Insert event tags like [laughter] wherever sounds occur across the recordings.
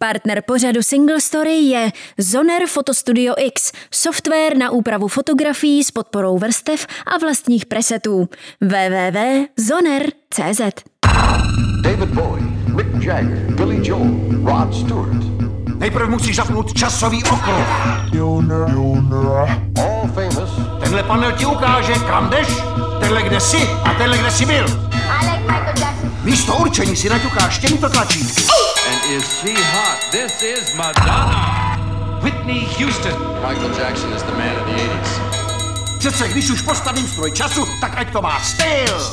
Partner pořadu Single Story je Zoner Photostudio X, software na úpravu fotografií s podporou vrstev a vlastních presetů. www.zoner.cz David Bowie, Mick Jagger, Billy Joel, Rod Stewart. Nejprve musíš zapnout časový okruh. All famous. Tenhle panel ti ukáže, kam jdeš, tenhle kde jsi a tenhle kde jsi byl. I like Michael Jackson. Místo určení si naťukáš těmito tlačítky. And is she hot? This is Madonna. Whitney Houston. Michael Jackson is the man of the 80s. Přece když už postavím stroj času, tak ať to má styl.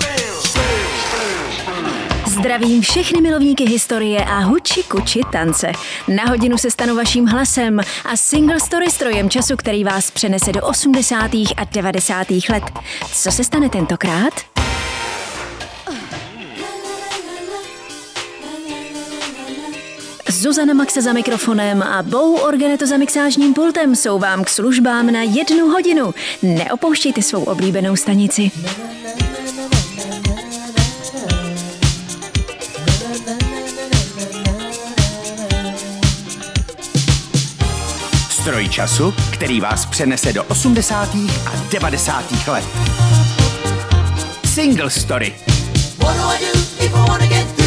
Zdravím všechny milovníky historie a huči kuči tance. Na hodinu se stanu vaším hlasem a single story strojem času, který vás přenese do 80. a 90. let. Co se stane tentokrát? Zuzana Maxa za mikrofonem a Bou Organeto za mixážním pultem jsou vám k službám na jednu hodinu. Neopouštějte svou oblíbenou stanici. Stroj času, který vás přenese do 80. a 90. let. Single Story. What do I do if I wanna get through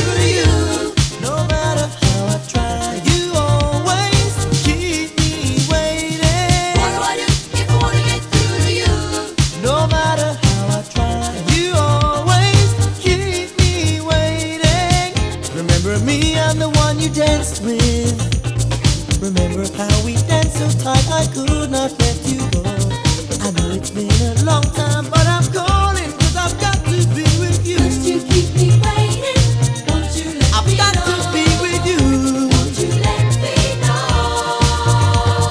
we danced so tight I could not let you go. I know it's been a long time, but I'm calling 'cause I've got to be with you. You keep me waiting. Won't you let I've me got know? to be with you. Won't you let me know?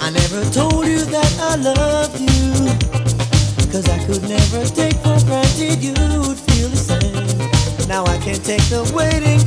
I never told you that I loved you. Cause I could never take for granted you would feel the same. Now I can't take the waiting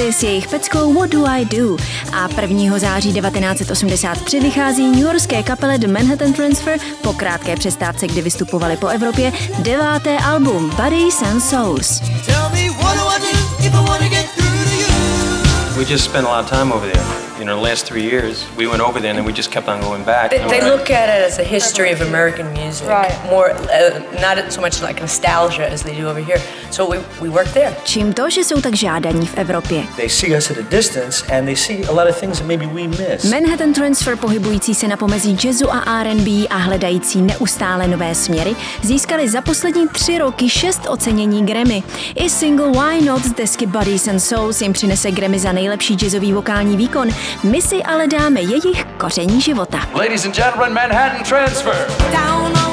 Galaxy s jejich peckou What Do I Do a 1. září 1983 vychází newyorské kapele The Manhattan Transfer po krátké přestávce, kdy vystupovali po Evropě, deváté album Bodies and Souls. We just spent a lot of time over there. You know, the last three years, we went over there and then we just kept on going back. They, they look at it as a history of American music, more uh, not so much like nostalgia as they do over here. So we, we worked there. Čím to, že jsou tak žádaní v Evropě? They see us at a distance and they see a lot of things that maybe we miss. Manhattan Transfer, pohybující se na pomezí jazzu a R&B a hledající neustále nové směry, získali za poslední tři roky šest ocenění Grammy. I single Why Not z desky Bodies and Souls jim přinese Grammy za nejlepší jazzový vokální výkon. My si ale dáme jejich koření života. Ladies and gentlemen, Manhattan Transfer. Down on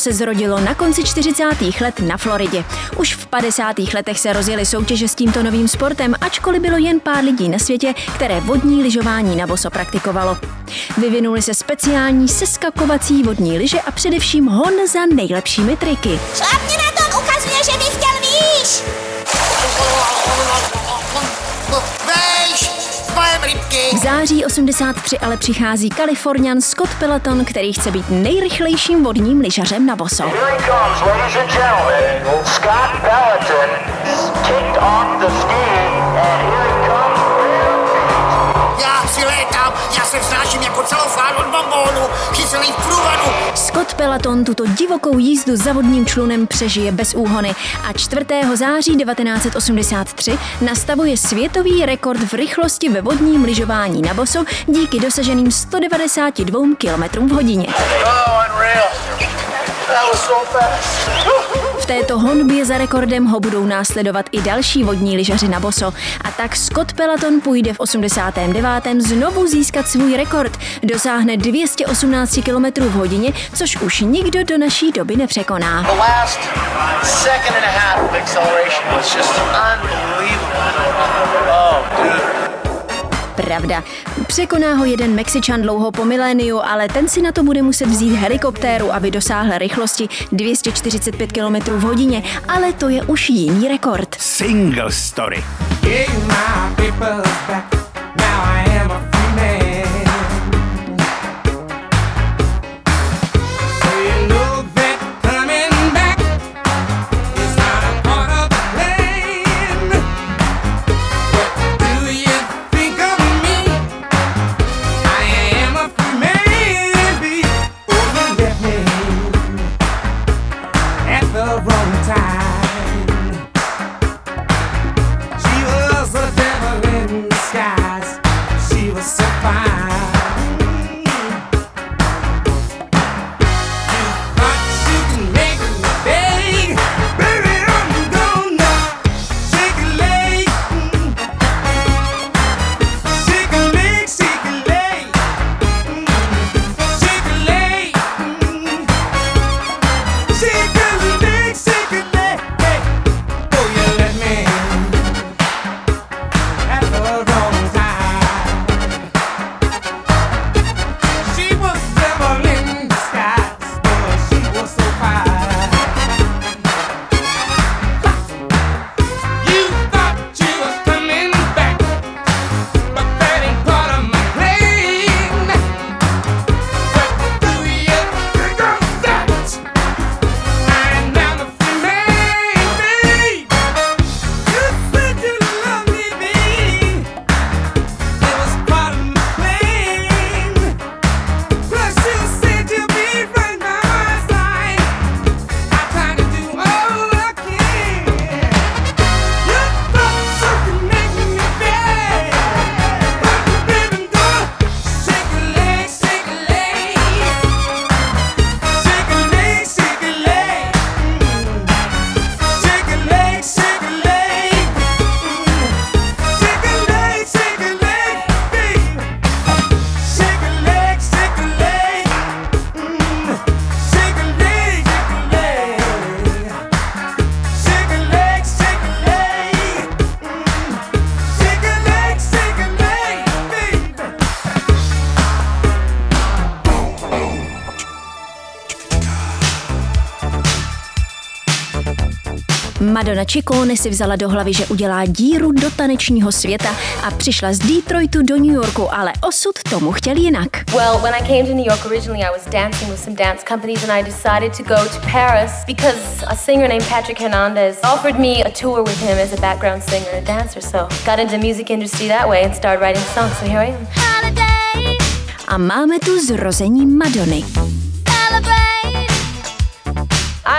se zrodilo na konci 40. let na Floridě. Už v 50. letech se rozjeli soutěže s tímto novým sportem, ačkoliv bylo jen pár lidí na světě, které vodní lyžování na boso praktikovalo. Vyvinuly se speciální seskakovací vodní lyže a především hon za nejlepšími triky. Šlapně na V září 83 ale přichází Kalifornian Scott Peloton, který chce být nejrychlejším vodním lyžařem na boso. Here he comes, ladies and gentlemen. Scott Peloton kicked off the ski, and here he se vznáším jako celofán od bombónu, kyselý v průvanu. Scott Peloton tuto divokou jízdu za vodním člunem přežije bez úhony a 4. září 1983 nastavuje světový rekord v rychlosti ve vodním lyžování na boso díky dosaženým 192 km v hodině. Oh, unreal. V této honbě za rekordem ho budou následovat i další vodní lyžaři na boso. A tak Scott Peloton půjde v 89. znovu získat svůj rekord. Dosáhne 218 km v hodině, což už nikdo do naší doby nepřekoná. Oh. Pravda. Překoná ho jeden Mexičan dlouho po miléniu, ale ten si na to bude muset vzít helikoptéru, aby dosáhl rychlosti 245 km v hodině, ale to je už jiný rekord. Single story. Madonna Ciccone si vzala do hlavy, že udělá díru do tanečního světa a přišla z Detroitu do New Yorku, ale osud tomu chtěl jinak. Well, when I came to New York originally, I was dancing with some dance companies, and I decided to go to Paris because a singer named Patrick Hernandez offered me a tour with him as a background singer and dancer. So got into the music industry that way and started writing songs. So here I am. A máme tu zrození Madony.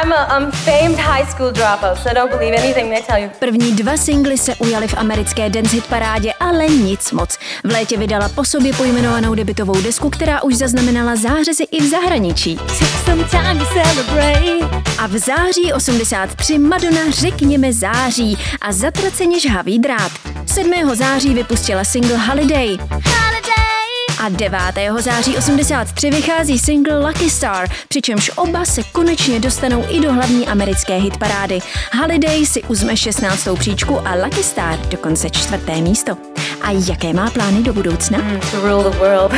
I'm a I'm famed high school dropout, so don't believe anything they tell you. První dva singly se ujaly v americké dance hit parádě, ale nic moc. V létě vydala po sobě pojmenovanou debitovou desku, která už zaznamenala zářezy i v zahraničí. Some time to celebrate. A v září 83 Madonna řekněme září a zatraceně žhavý drát. 7. září vypustila single Holiday. A 9. září 83 vychází single Lucky Star, přičemž oba se konečně dostanou i do hlavní americké hitparády. Holiday si uzme 16. příčku a Lucky Star dokonce čtvrté místo. A jaké má plány do budoucna? Mm, to rule the world.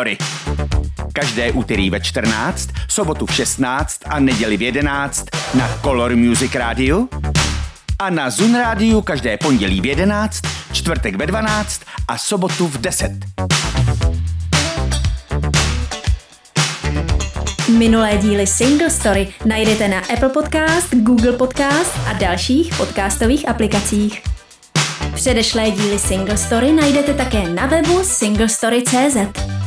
Story. Každé úterý ve 14, sobotu v 16 a neděli v 11 na Color Music Radio a na Zun Radio každé pondělí v 11, čtvrtek ve 12 a sobotu v 10. Minulé díly Single Story najdete na Apple Podcast, Google Podcast a dalších podcastových aplikacích. Předešlé díly Single Story najdete také na webu singlestory.cz.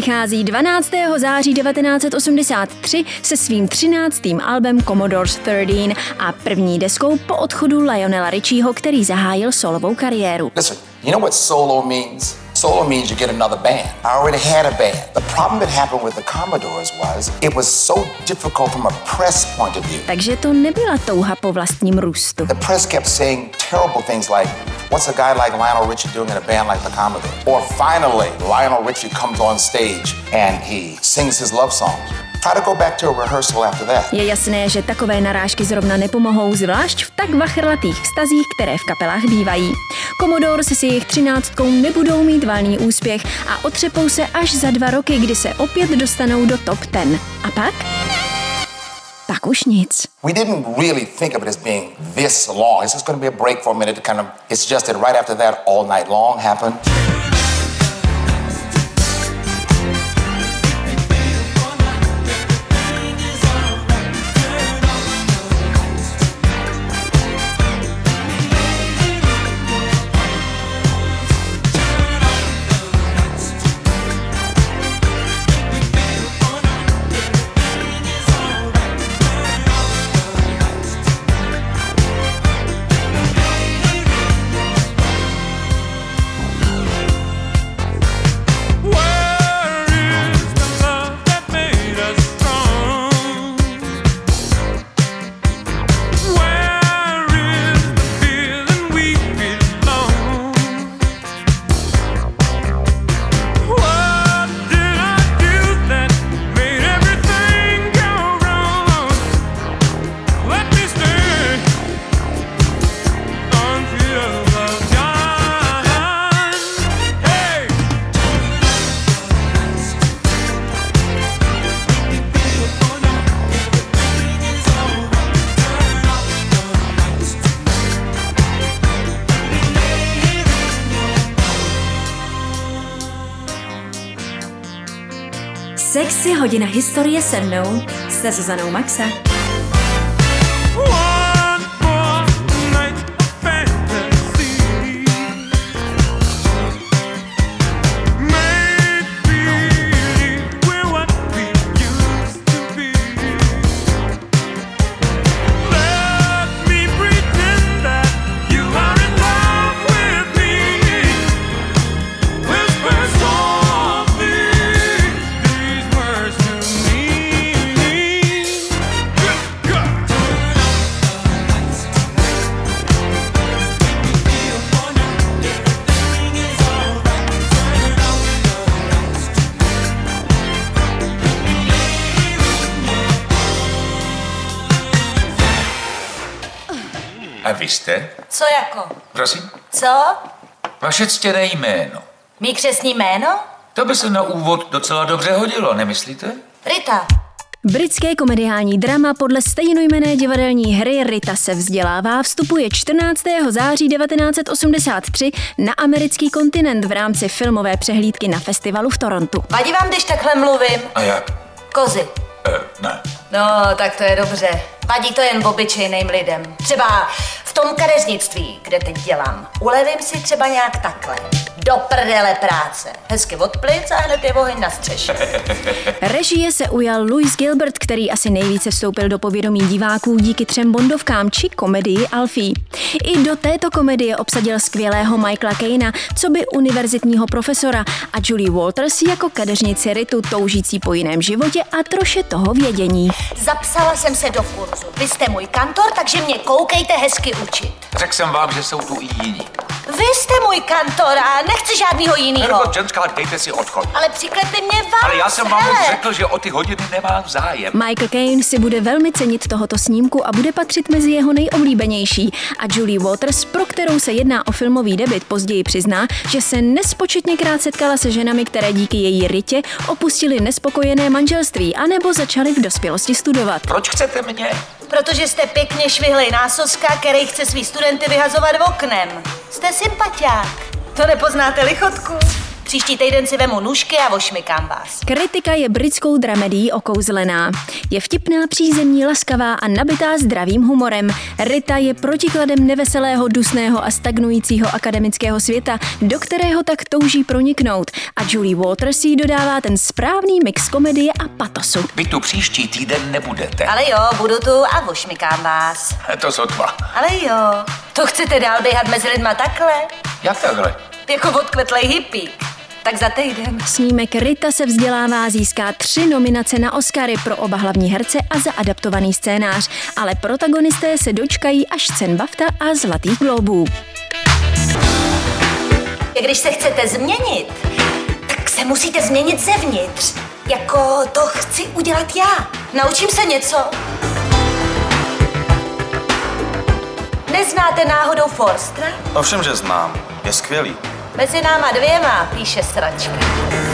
přichází 12. září 1983 se svým 13. albem Commodores 13 a první deskou po odchodu Lionela Richieho, který zahájil solovou kariéru. Listen, you know what solo means? Solo means you get another band. I already had a band. The problem that happened with the Commodores was it was so difficult from a press point of view. Takže to nebyla touha po vlastním růstu. The press kept saying terrible things like, what's a guy like Lionel Richie doing in a band like the Commodores? Or finally, Lionel Richie comes on stage and he sings his love songs. Try to go back to a rehearsal after that. Je jasné, že takové narážky zrovna nepomohou, zvlášť v tak vachrlatých vztazích, které v kapelách bývají. Commodores si jejich třináctkou nebudou mít valný úspěch a otřepou se až za dva roky, kdy se opět dostanou do top 10. A pak? Pak už nic. We didn't really think of it as being this long. It's just going to be a break for a minute to kind of, it's just that right after that, All Night Long happened. Hodina historie se mnou, se Zuzanou Maxa. Vaše ctěné jméno. Mý křesní jméno? To by se na úvod docela dobře hodilo, nemyslíte? Rita. Britské komediální drama podle stejnojmené divadelní hry Rita se vzdělává vstupuje 14. září 1983 na americký kontinent v rámci filmové přehlídky na festivalu v Torontu. Vadí vám, když takhle mluvím? A jak? Kozy. Eh, ne. No, tak to je dobře. Vadí to jen obyčejným lidem. Třeba v tom kadeřnictví, kde teď dělám. Ulevím si třeba nějak takhle. Do prdele práce. Hezky od plic a hned je oheň na střeše. [laughs] Režie se ujal Louis Gilbert, který asi nejvíce vstoupil do povědomí diváků díky třem bondovkám či komedii Alfie. I do této komedie obsadil skvělého Michaela Caina, co by univerzitního profesora a Julie Walters jako kadeřnici Ritu toužící po jiném životě a troše toho vědění. Zapsala jsem se do kurzu. Vy jste můj kantor, takže mě koukejte hezky učit. Řekl jsem vám, že jsou tu i jiní. Vy jste můj kantor a nechci žádnýho jinýho. Nebo ženská, dejte si odchod. Ale přiklepli mě vás, Ale já jsem vám už řekl, že o ty hodiny nemám zájem. Michael Caine si bude velmi cenit tohoto snímku a bude patřit mezi jeho nejoblíbenější. A Julie Waters, pro kterou se jedná o filmový debit, později přizná, že se nespočetněkrát setkala se ženami, které díky její rytě opustili nespokojené manželství anebo začaly v dospělosti studovat. Proč chcete mě? Protože jste pěkně švihlej násoska, který chce svý studenty vyhazovat oknem. Jste sympatiák. To nepoznáte lichotku? Příští týden si vemu nůžky a ošmykám vás. Kritika je britskou dramedií okouzlená. Je vtipná, přízemní, laskavá a nabitá zdravým humorem. Rita je protikladem neveselého, dusného a stagnujícího akademického světa, do kterého tak touží proniknout. A Julie Waters jí dodává ten správný mix komedie a patosu. Vy tu příští týden nebudete. Ale jo, budu tu a ošmykám vás. To sotva. Ale jo, to chcete dál běhat mezi lidma takhle? Jak takhle? Jako odkvetlej hippík. Tak za týden. Snímek Rita se vzdělává získá tři nominace na Oscary pro oba hlavní herce a za adaptovaný scénář, ale protagonisté se dočkají až cen BAFTA a Zlatých globů. Když se chcete změnit, tak se musíte změnit zevnitř. Jako to chci udělat já. Naučím se něco. Neznáte náhodou Forstera? Ovšem, že znám. Je skvělý. Mezi náma dvěma píše sračka.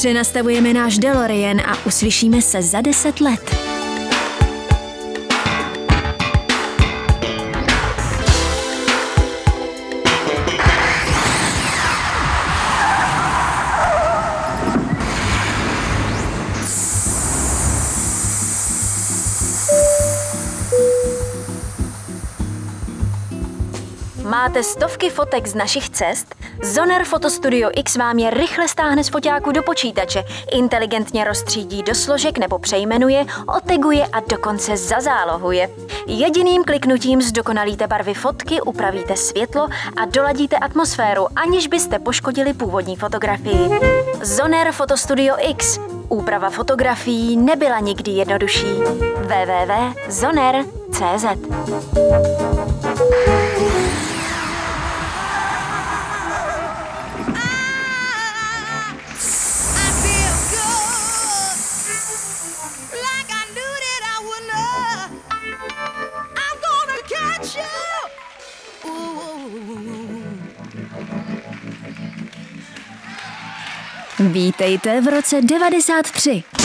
Přenastavujeme náš DeLorean a uslyšíme se za 10 let. Máte stovky fotek z našich cest? Zoner Fotostudio X vám je rychle stáhne z foťáku do počítače, inteligentně rozstřídí do složek nebo přejmenuje, oteguje a dokonce zazálohuje. Jediným kliknutím zdokonalíte barvy fotky, upravíte světlo a doladíte atmosféru, aniž byste poškodili původní fotografii. Zoner Fotostudio X. Úprava fotografií nebyla nikdy jednodušší. www.zoner.cz Vítejte v roce 93.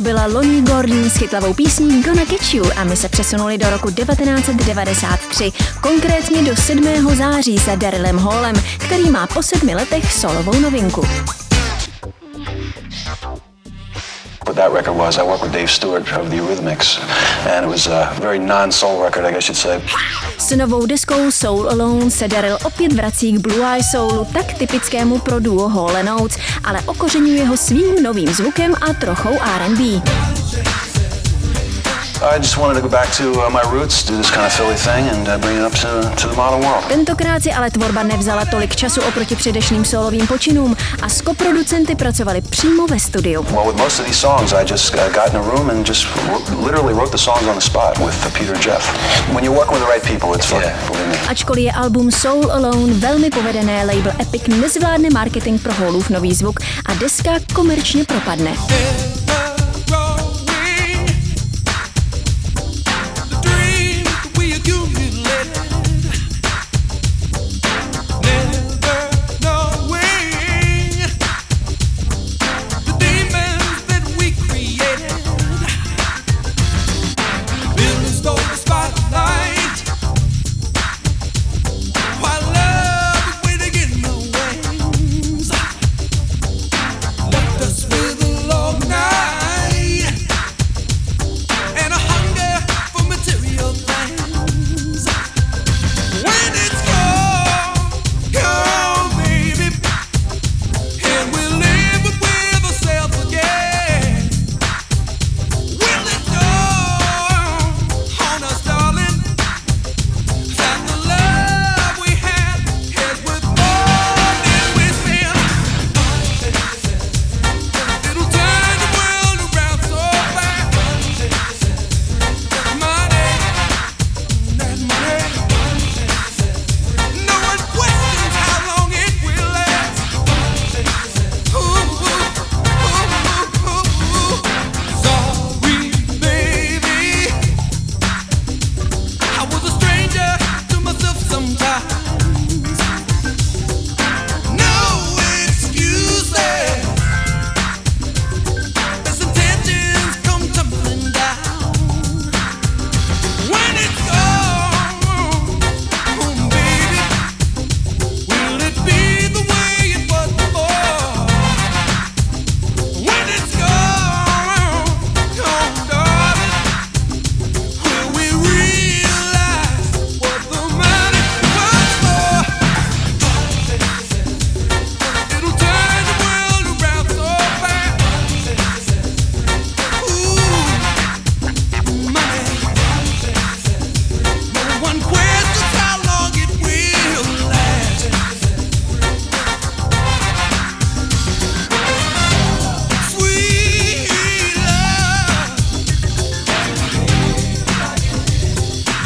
Byla Lonnie Gordon s chytlavou písní Gonna Catch You a my se přesunuli do roku 1993, konkrétně do 7. září se Darylem Hallem, který má po sedmi letech solovou novinku. That record was, I worked with Dave Stewart of the Eurythmics, and it was a very non-soul record, I guess you'd say. S novou deskou Soul Alone se Daryl opět vrací k Blue Eye Soulu, tak typickému pro duo Hall Notes, ale okořeňuje ho svým novým zvukem a trochou R&B. Tentokrát si ale tvorba nevzala tolik času oproti předešlým solovým počinům a s koproducenty pracovali přímo ve studiu. Well, with most of these songs, I just got in a room and just wr- literally wrote the songs on the spot with Peter and Jeff. When you work with the right people, it's fun. Believe me. Ačkoliv je album Soul Alone velmi povedené, label Epic nezvládne marketing pro Hallův nový zvuk a deska komerčně propadne.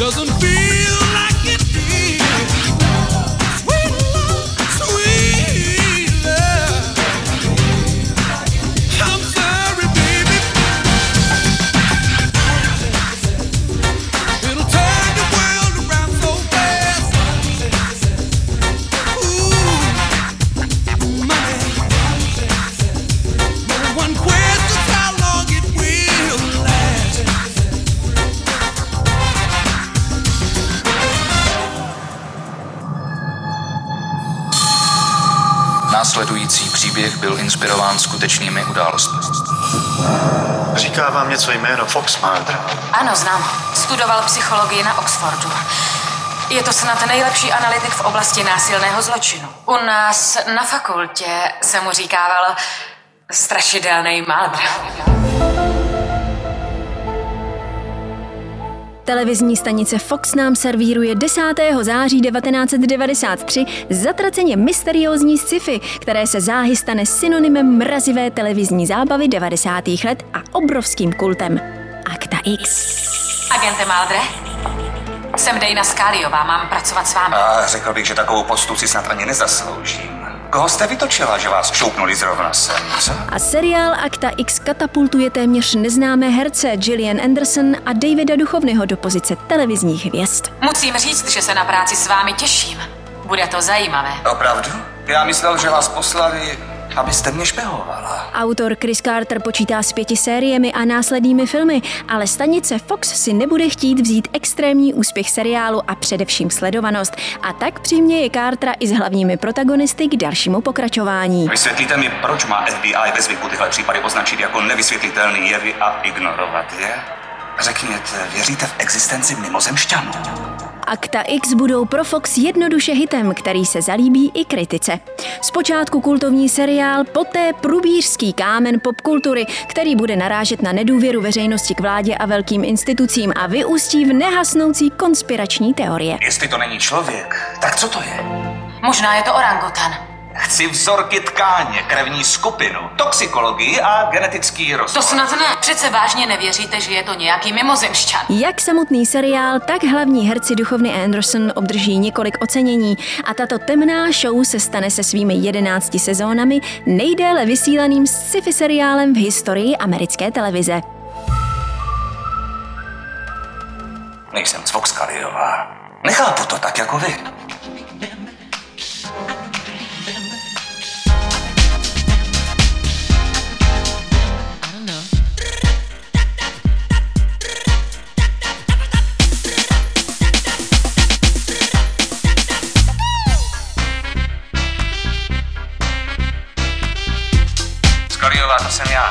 Doesn't feel příběh byl inspirován skutečnými událostmi. Říká vám něco jméno Fox Mulder? Ano, znám. Studoval psychologii na Oxfordu. Je to snad nejlepší analytik v oblasti násilného zločinu. U nás na fakultě se mu říkávalo strašidelný Mulder. Televizní stanice Fox nám servíruje 10. září 1993 zatraceně mysteriózní sci-fi, které se záhy stane synonymem mrazivé televizní zábavy 90. let a obrovským kultem. Akta X. Agente Maldre? Jsem Dejna Skáliová, mám pracovat s vámi. A řekl bych, že takovou postu si snad ani nezasloužím. Koho jste vytočila, že vás šoupnuli zrovna sem, co? A seriál Akta X katapultuje téměř neznámé herce Gillian Anderson a Davida Duchovnyho do pozice televizních hvězd. Musím říct, že se na práci s vámi těším. Bude to zajímavé. Opravdu? Já myslel, že vás poslali, abyste mě špehovala. Autor Chris Carter počítá s pěti sériemi a následnými filmy, ale stanice Fox si nebude chtít vzít extrémní úspěch seriálu a především sledovanost. A tak přiměje Cartera i s hlavními protagonisty k dalšímu pokračování. Vysvětlíte mi, proč má FBI ve zvyku tyhle případy označit jako nevysvětlitelný jevy a ignorovat je? Řekněte, věříte v existenci mimozemšťanů? Akta X budou pro Fox jednoduše hitem, který se zalíbí i kritice. Zpočátku kultovní seriál, poté průbířský kámen popkultury, který bude narážet na nedůvěru veřejnosti k vládě a velkým institucím a vyústí v nehasnoucí konspirační teorie. Jestli to není člověk, tak co to je? Možná je to orangutan. Chci vzorky tkáně, krevní skupinu, toxikologii a genetický rozvoj. To snad ne. Přece vážně nevěříte, že je to nějaký mimozemšťan. Jak samotný seriál, tak hlavní herci Duchovny Anderson obdrží několik ocenění a tato temná show se stane se svými jedenácti sezónami nejdéle vysílaným sci-fi seriálem v historii americké televize. Nejsem Cvokskaliová. Nechápu to tak jako vy. To jsem já.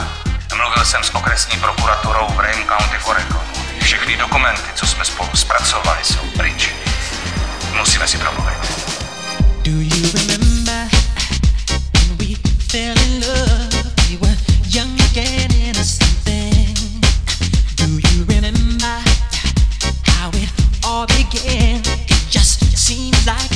Mluvil jsem s okresní prokuraturou v Rhame County v Oregonu. Všechny dokumenty, co jsme spolu zpracovali, jsou pryč. Musíme si promluvit. Do you remember when we fell in love? We were young again, innocent then. Do you remember how it all began? It just seemed like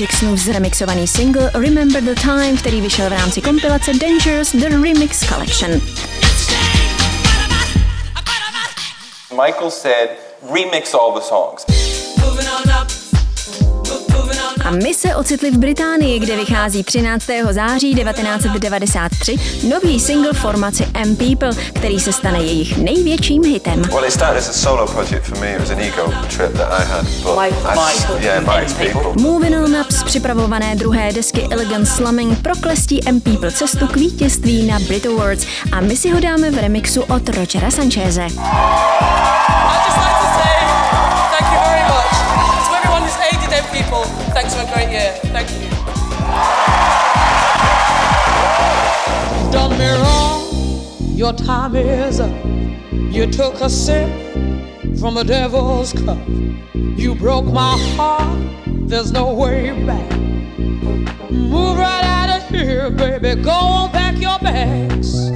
Nám Jacksonův zremixovaný single Remember the Time, který vyšel v rámci kompilace Dangerous The Remix Collection. Michael said, remix all the songs. A my se ocitli v Británii, kde vychází 13. září 1993 nový single formaci M People, který se stane jejich největším hitem. Well, it started as a solo project for me. It was an ego trip that I had. But I, yeah, Mike's people. Moving On Up z připravované druhé desky Elegant Slumming proklestí M People cestu k vítězství na Brit Awards a my si ho dáme v remixu od Rogera Sancheze. Thank great year. Thank you. Done me wrong, your time is up. You took a sip from the devil's cup. You broke my heart, there's no way back. Move right out of here, baby. Go on, pack your bags.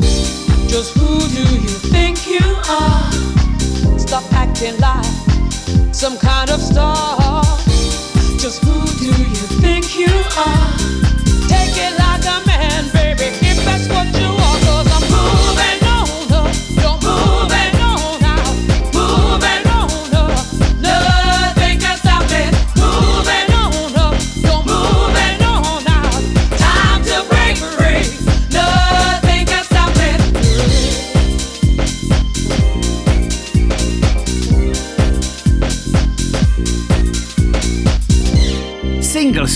Just who do you think you are? Stop acting like some kind of star. Just who do you think you are? Take it like a man, baby,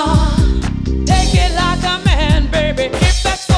Take it like a man, baby, if that's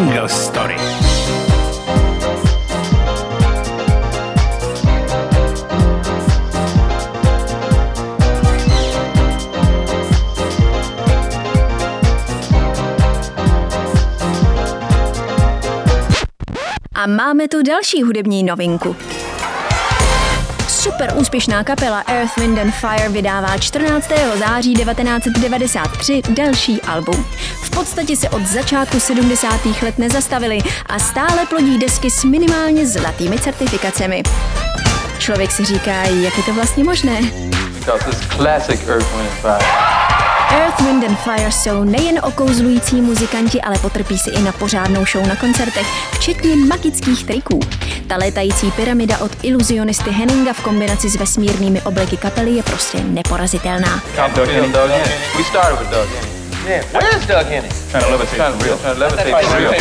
Single Story. A máme tu další hudební novinku. Super úspěšná kapela Earth, Wind and Fire vydává 14. září 1993 další album. V podstatě se od začátku 70. let nezastavili a stále plodí desky s minimálně zlatými certifikacemi. Člověk si říká, jak je to vlastně možné. Earth, Wind and Fire. Jsou nejen okouzlující muzikanti, ale potrpí si i na pořádnou show na koncertech, včetně magických triků. Ta létající pyramida od iluzionisty Henninga v kombinaci s vesmírnými obleky kapely je prostě neporazitelná. Yeah. Where is Doug Henny? Trying to levitate for real. Trying to levitate for real.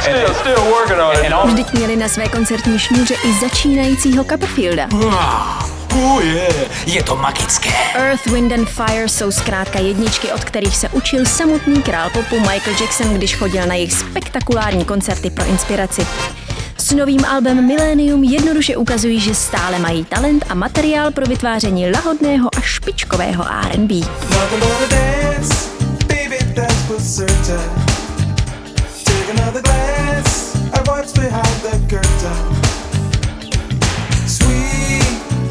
Still, still working on it. Vždyť měli na své koncertní šňůře i začínajícího Copperfielda. Oh yeah, je to magické. Earth, Wind and Fire jsou zkrátka jedničky, od kterých se učil samotný král popu Michael Jackson, když chodil na jejich spektakulární koncerty pro inspiraci. S novým albem Millennium jednoduše ukazují, že stále mají talent a materiál pro vytváření lahodného a špičkového R&B.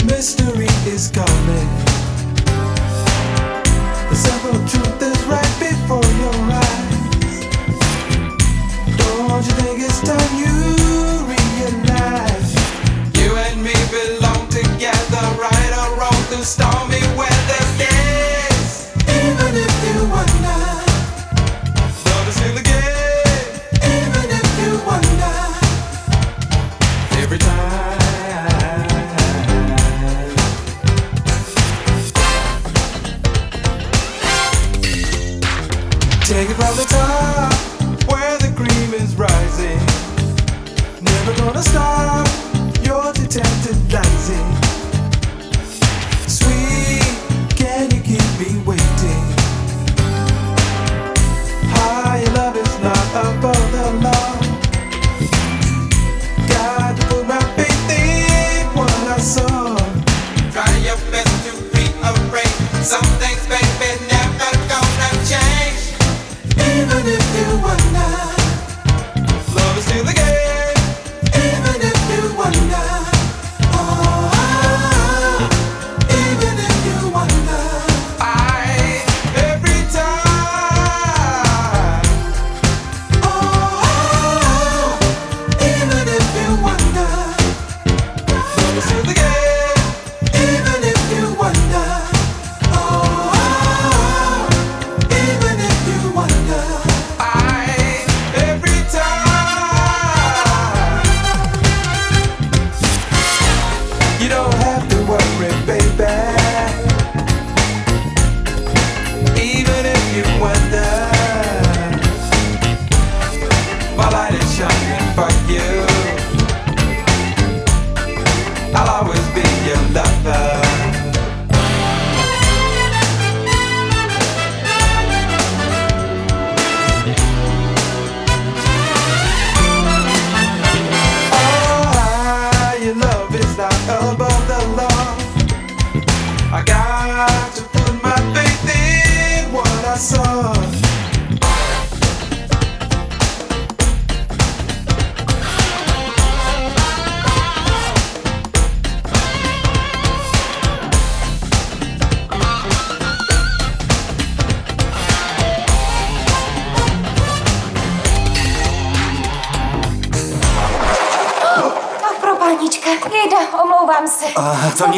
Mystery is coming. The simple truth is right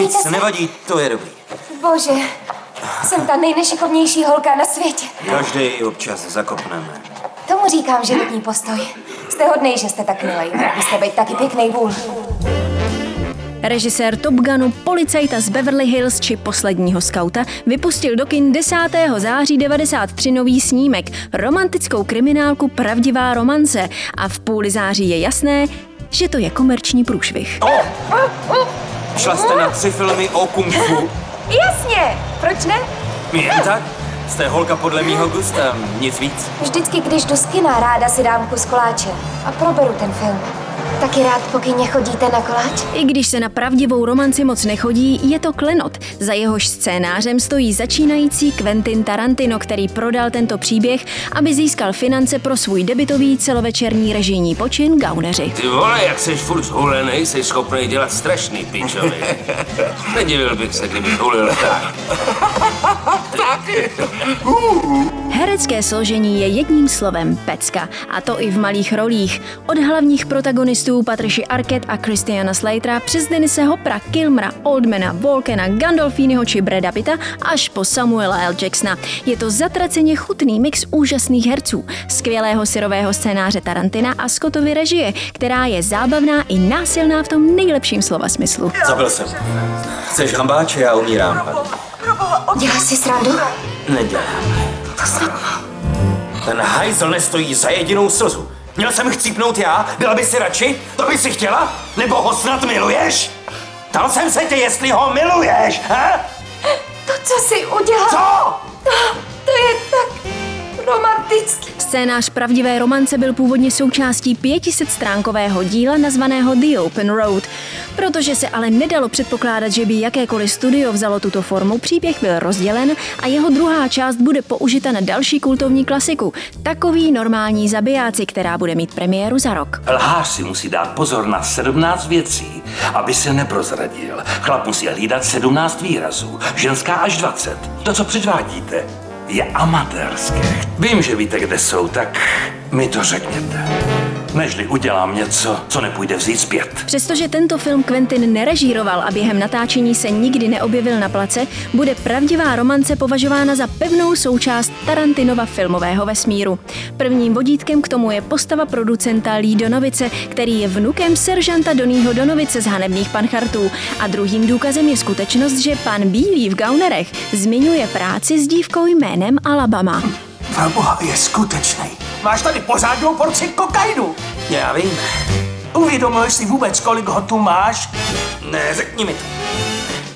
nic, se? nevadí, to je dobrý. Bože, jsem ta nejnešikovnější holka na světě. Každý občas zakopneme. Tomu říkám životní postoj. Jste hodnej, že jste tak milej. Byste být taky pěkný vůl. Režisér Top Gunu, policajta z Beverly Hills či posledního skauta vypustil do kin 10. září 93 nový snímek, romantickou kriminálku Pravdivá romance a v půli září je jasné, že to je komerční průšvih. Šla jste na tři filmy o kung fu? [laughs] Jasně, proč ne? Jen tak? Jste holka podle mýho gusta, nic víc. Vždycky, když jdu z kina, ráda si dám kus koláče a proberu ten film. Taky rád po kyně chodíte na koláč? I když se na pravdivou romanci moc nechodí, je to klenot. Za jehož scénářem stojí začínající Quentin Tarantino, který prodal tento příběh, aby získal finance pro svůj debitový celovečerní režijní počin Gauneři. Ty vole, jak seš furt zhulenej, jsi schopný dělat strašný pičovy. [laughs] Nedivil bych se, kdyby hulil tak. [laughs] Herecké složení je jedním slovem pecka, a to i v malých rolích. Od hlavních protagonistů Patricia Arquette a Christiana Slatera přes Denise Hopra, Kilmra, Oldmana, Volkena, Gandolfiniho či Breda Pitta až po Samuela L. Jacksona. Je to zatraceně chutný mix úžasných herců, skvělého syrového scénáře Tarantina a Scottovy režie, která je zábavná i násilná v tom nejlepším slova smyslu. Zabil jsem. Chceš hambáče, já umírám. Děláš si srandu? Nedělám. Ten hajzl nestojí za jedinou slzu. Měl jsem chcípnout já? Byla by si radši? To by si chtěla? Nebo ho snad miluješ? Ptal jsem se tě, jestli ho miluješ, ha? To, co jsi udělal. Co? To, to je tak romantický. Scénář pravdivé romance byl původně součástí 500-stránkového díla nazvaného The Open Road. Protože se ale nedalo předpokládat, že by jakékoliv studio vzalo tuto formu, příběh byl rozdělen a jeho druhá část bude použita na další kultovní klasiku, Takový normální zabijáci, která bude mít premiéru za rok. Lhář si musí dát pozor na 17 věcí, aby se neprozradil. Chlap musí hlídat 17 výrazů, ženská až 20. To, co předvádíte, je amatérské. Vím, že víte, kde jsou, tak mi to řekněte. Nežli udělám něco, co nepůjde vzít zpět. Přestože tento film Quentin nerežíroval a během natáčení se nikdy neobjevil na place, bude pravdivá romance považována za pevnou součást Tarantinova filmového vesmíru. Prvním vodítkem k tomu je postava producenta Lee Donovice, který je vnukem seržanta Donýho Donovice z Hanebných panchartů. A druhým důkazem je skutečnost, že pan Bílý v Gaunerech zmiňuje práci s dívkou jménem Alabama. Proboha, je skutečný. Máš tady pořádnou porci kokainu. Já vím. Uvědomuješ si vůbec, kolik ho tu máš? Ne, řekni mi to.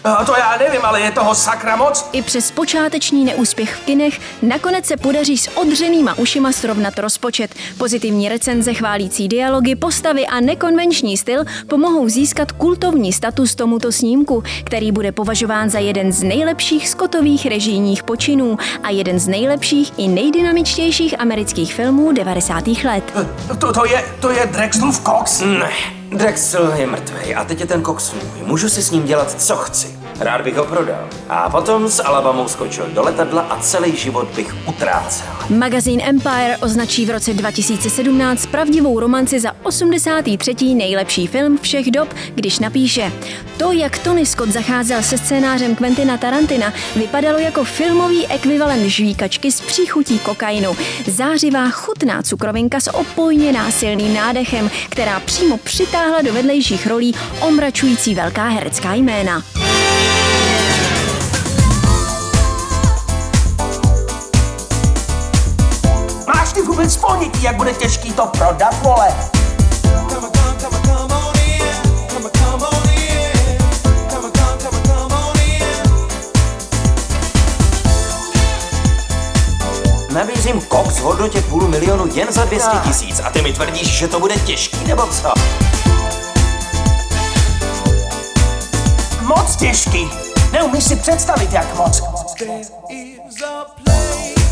No, to já nevím, ale je toho sakra moc. I přes počáteční neúspěch v kinech nakonec se podaří s odřenýma ušima srovnat rozpočet. Pozitivní recenze, chválící dialogy, postavy a nekonvenční styl pomohou získat kultovní status tomuto snímku, který bude považován za jeden z nejlepších skotových režijních počinů a jeden z nejlepších i nejdynamičtějších amerických filmů 90. let. To, to je, to je Drexlův Cox? Ne, Drexel je mrtvej a teď je ten Cox můj. Můžu si s ním dělat, co chci. Rád bych ho prodal. A potom s Alabamou skočil do letadla a celý život bych utrácel. Magazín Empire označí v roce 2017 pravdivou romanci za 83. nejlepší film všech dob, když napíše To, jak Tony Scott zacházel se scénářem Quentina Tarantina, vypadalo jako filmový ekvivalent žvíkačky s příchutí kokainu. Zářivá chutná cukrovinka s opojně násilným nádechem, která přímo přitáhla do vedlejších rolí omračující velká herecká jména. Ty vůbec ponětí, jak bude těžký to prodat, vole? Nabízím Cox v hodnotě půl milionu jen za 200 tisíc a ty mi tvrdíš, že to bude těžký, nebo co? Moc těžký. Neumíš si představit, jak moc. Keep you warm and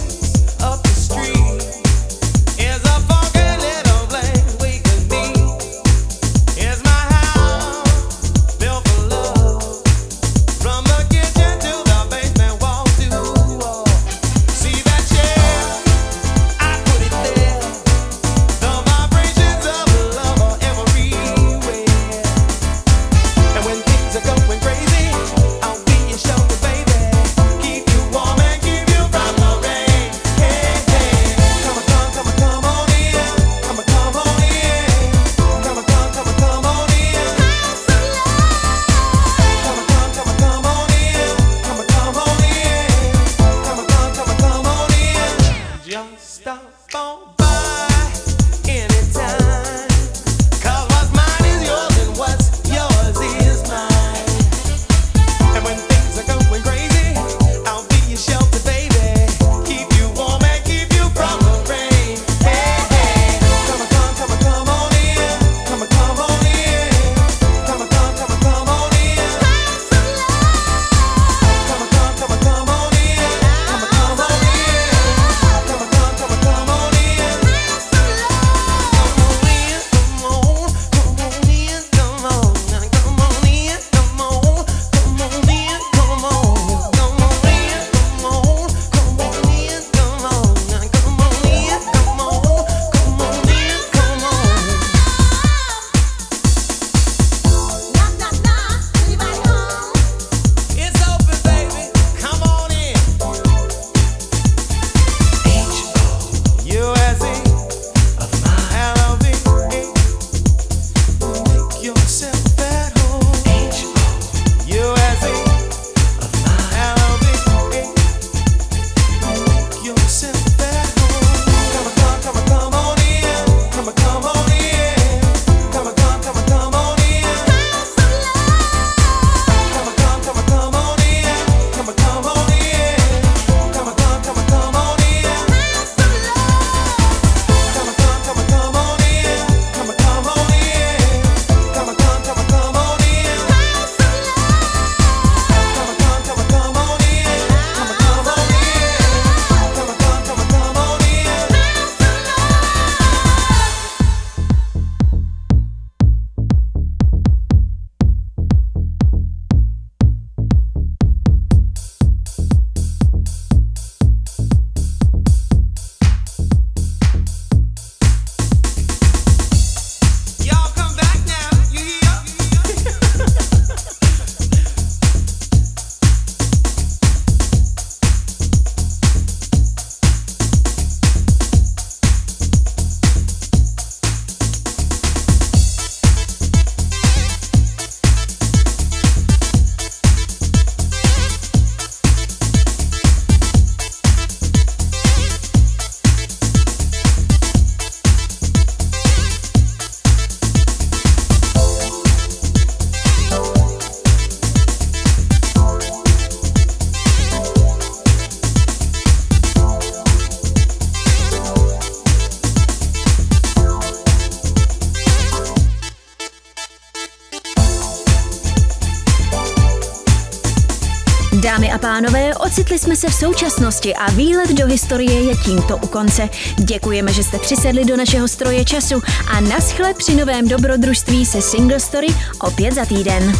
ocitli jsme se v současnosti a výlet do historie je tímto u konce. Děkujeme, že jste přisedli do našeho stroje času a naschle při novém dobrodružství se Single Story opět za týden.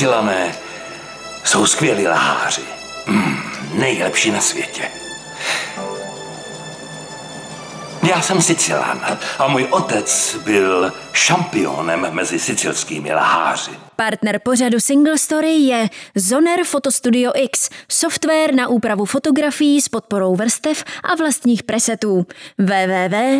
Sicilané jsou skvělí lháři. Mm, nejlepší na světě. Já jsem Sicilán a můj otec byl šampionem mezi sicilskými lháři. Partner pořadu Single Story je Zoner Fotostudio X, software na úpravu fotografií s podporou vrstev a vlastních presetů. www.zoner.cz